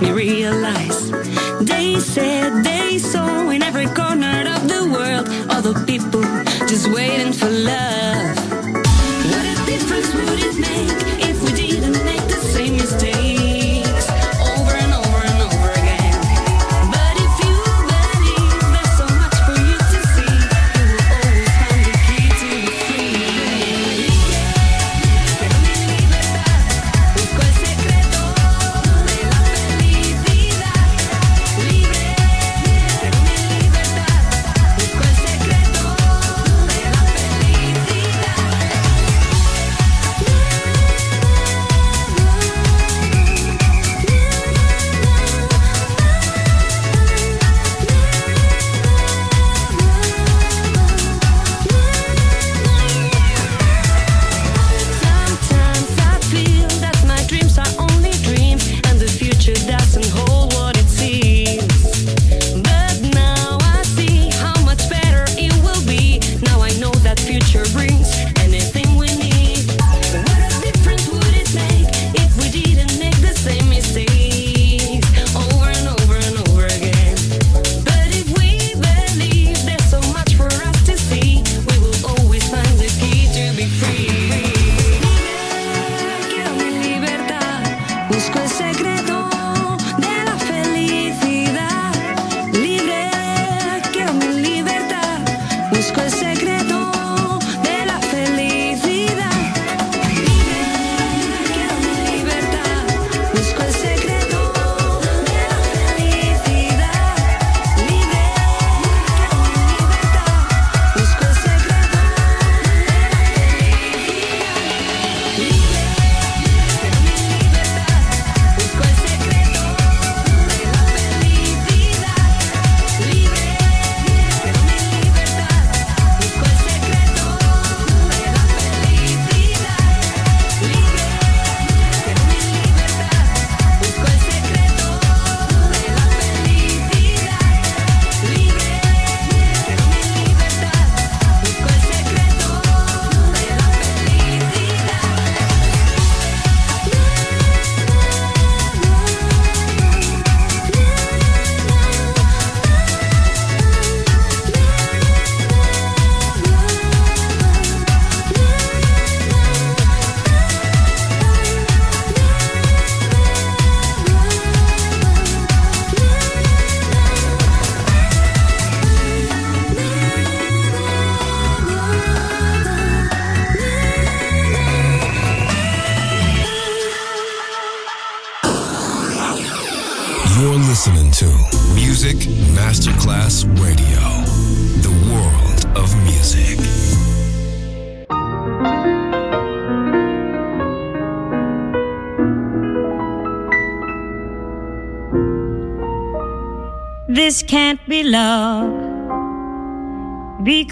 me realize. They said they saw in every corner of the world other people just waiting for love. What a difference would it make?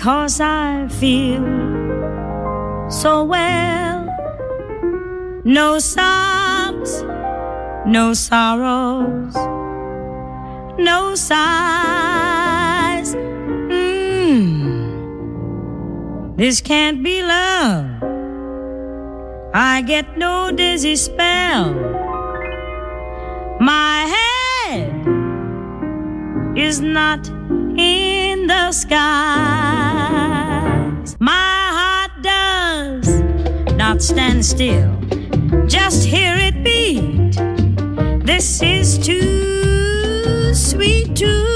because I feel so well. No sobs, no sorrows, no sighs. Mm, this can't be love. I get no dizzy spell. My head is not in the skies. My heart does not stand still, just hear it beat. This is too sweet to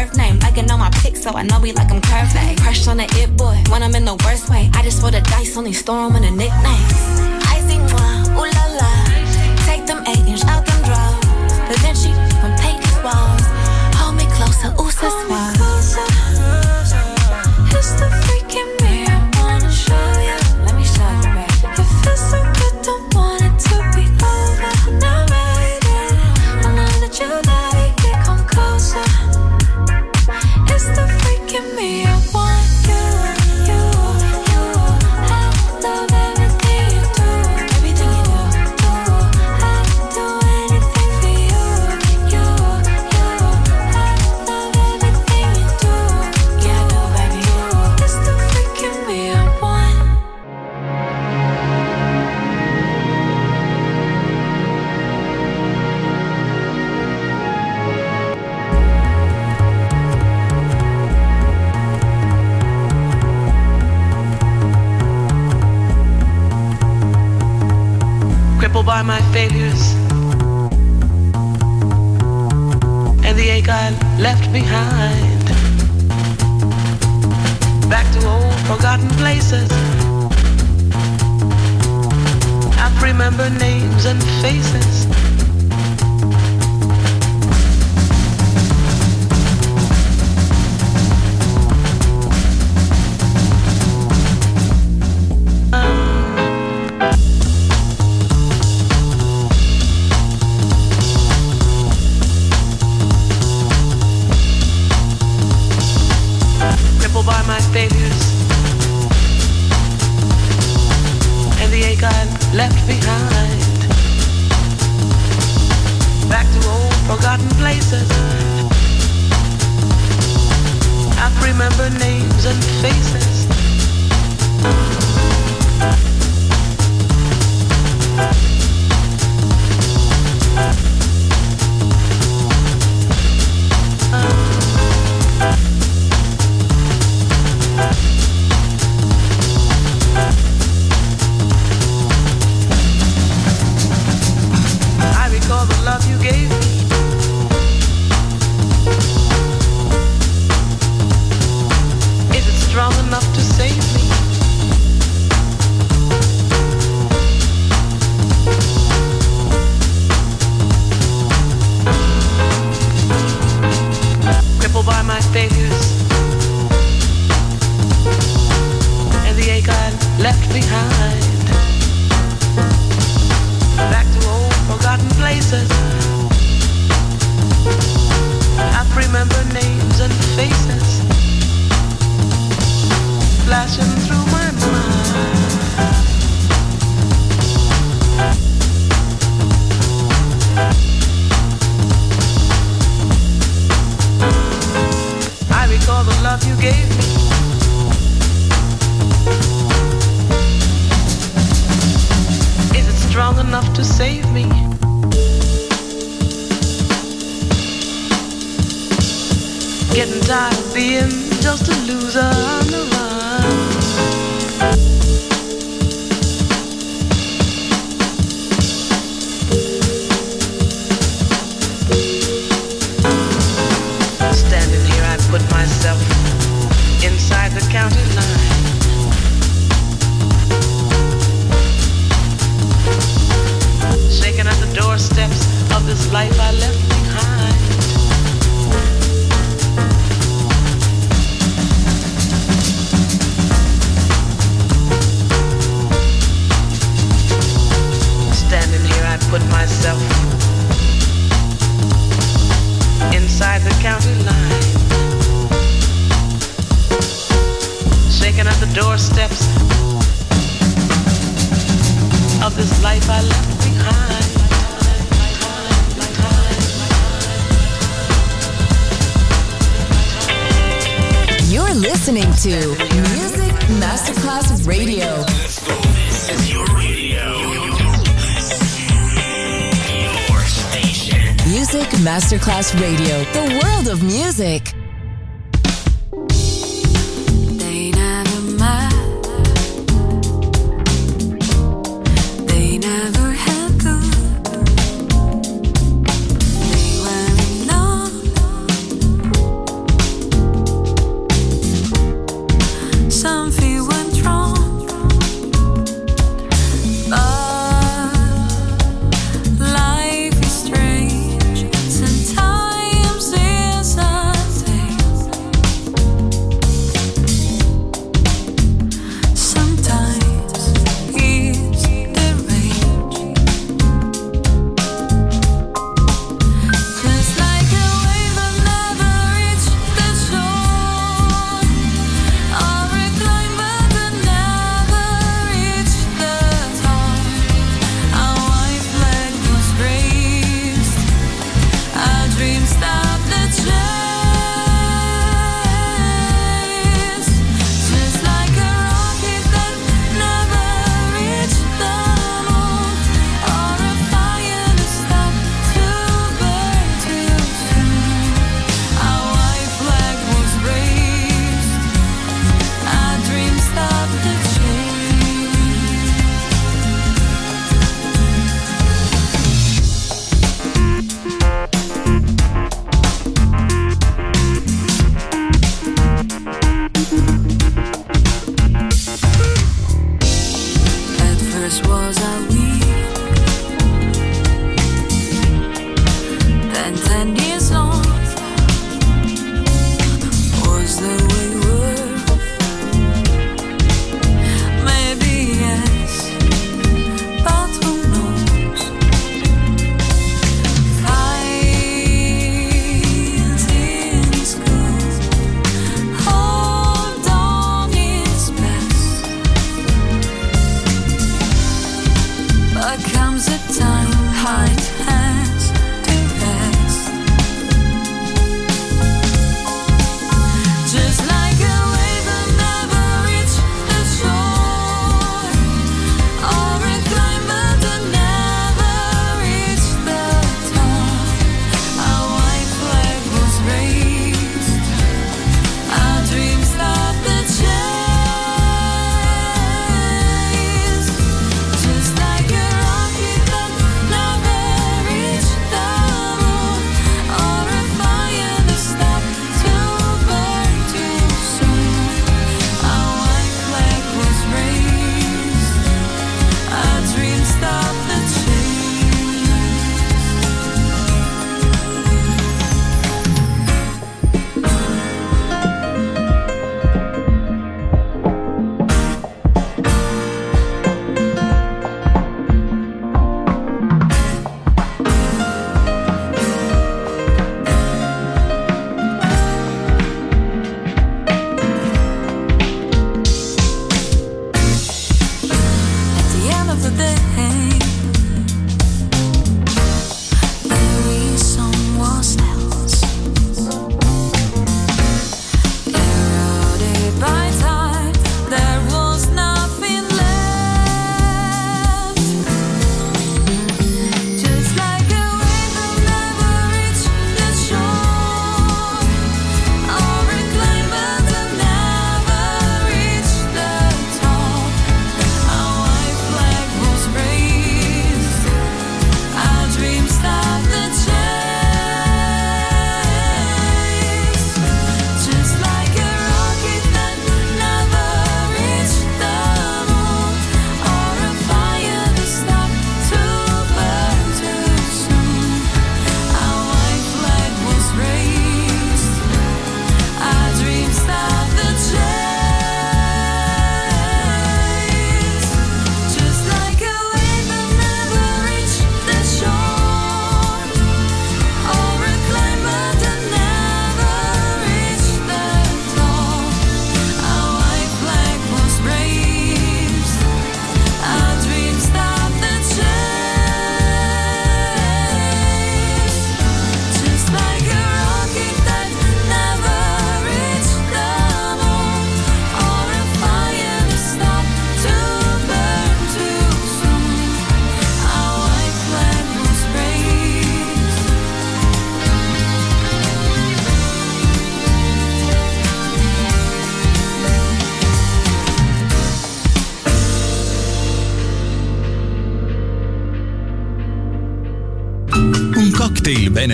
birth name. Liking all my pick, so I know we like them curvy. Hey. Crushed on the it boy when I'm in the worst way. I just roll the dice, on these them and the nicknames. I see moi, ooh la la. Take them eight inch out them drawers. Da Vinci from painted walls. Hold me closer, ooh, this left behind. Back to old forgotten places. I remember names and faces.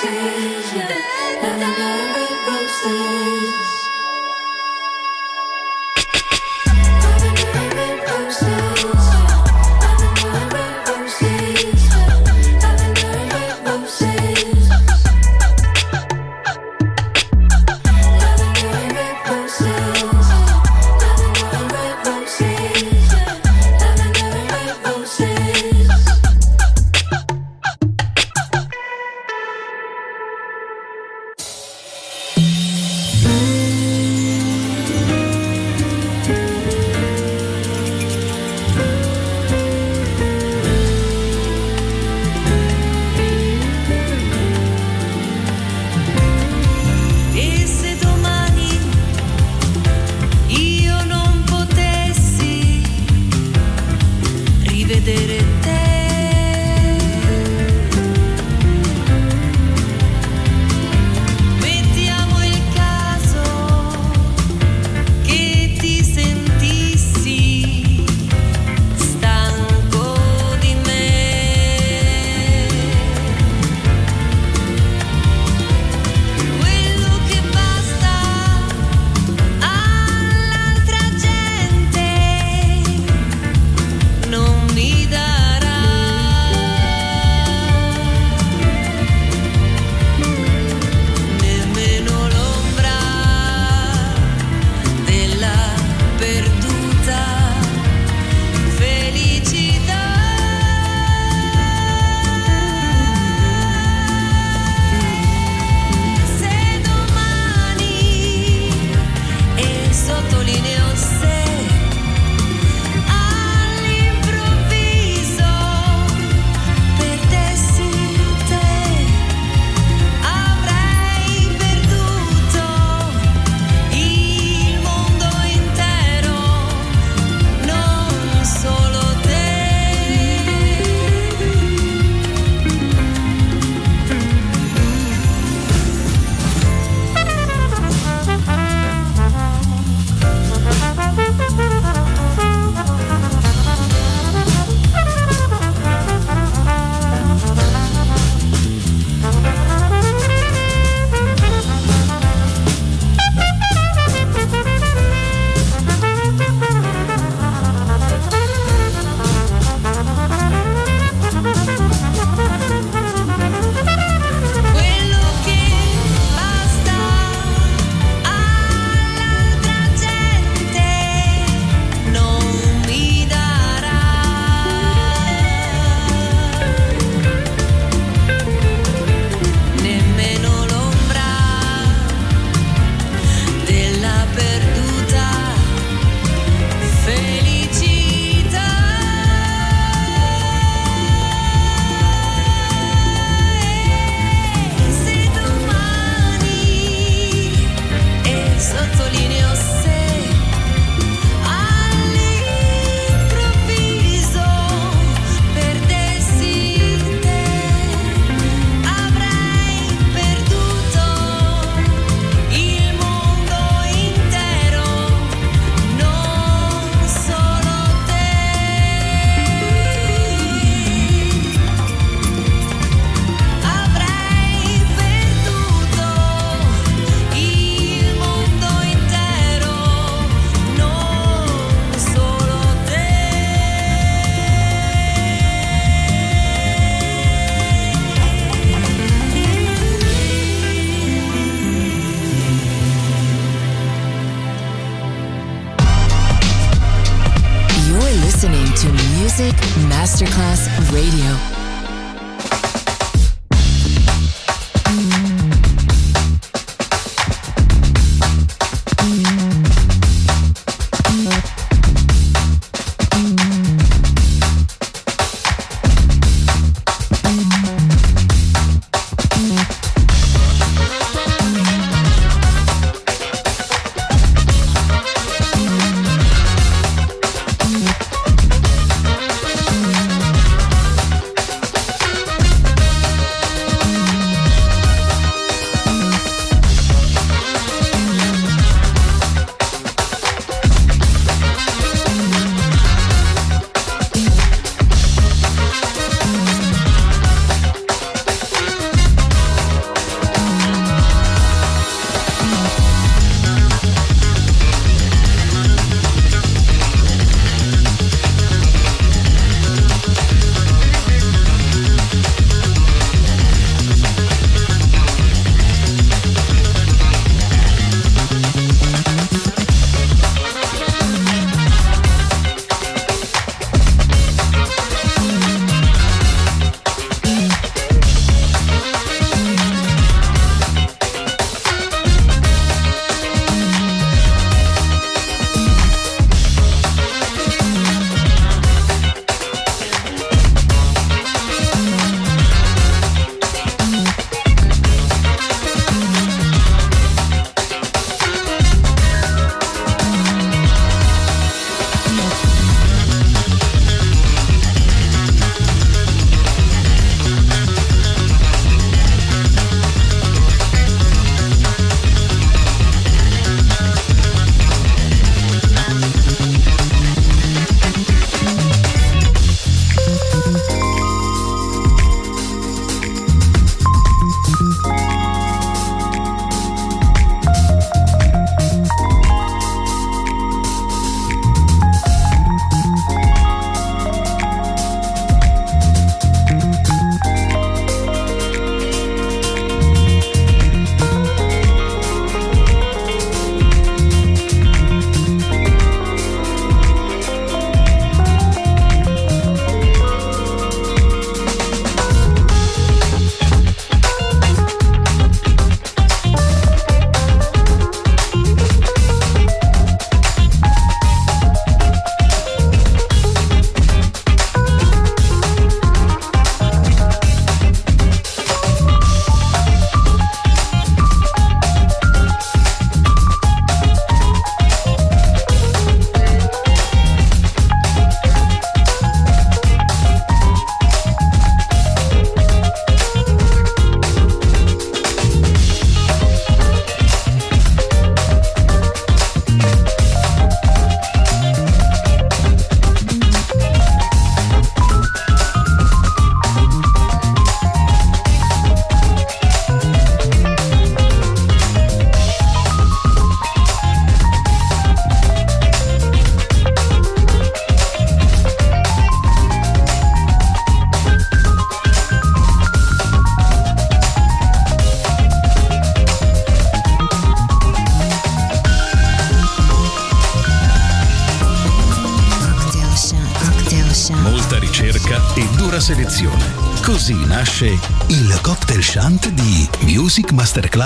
roses. And I know red roses.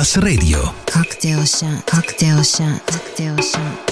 Masterclass Radio. Cocktail shant, cocktail shant, cocktail shant.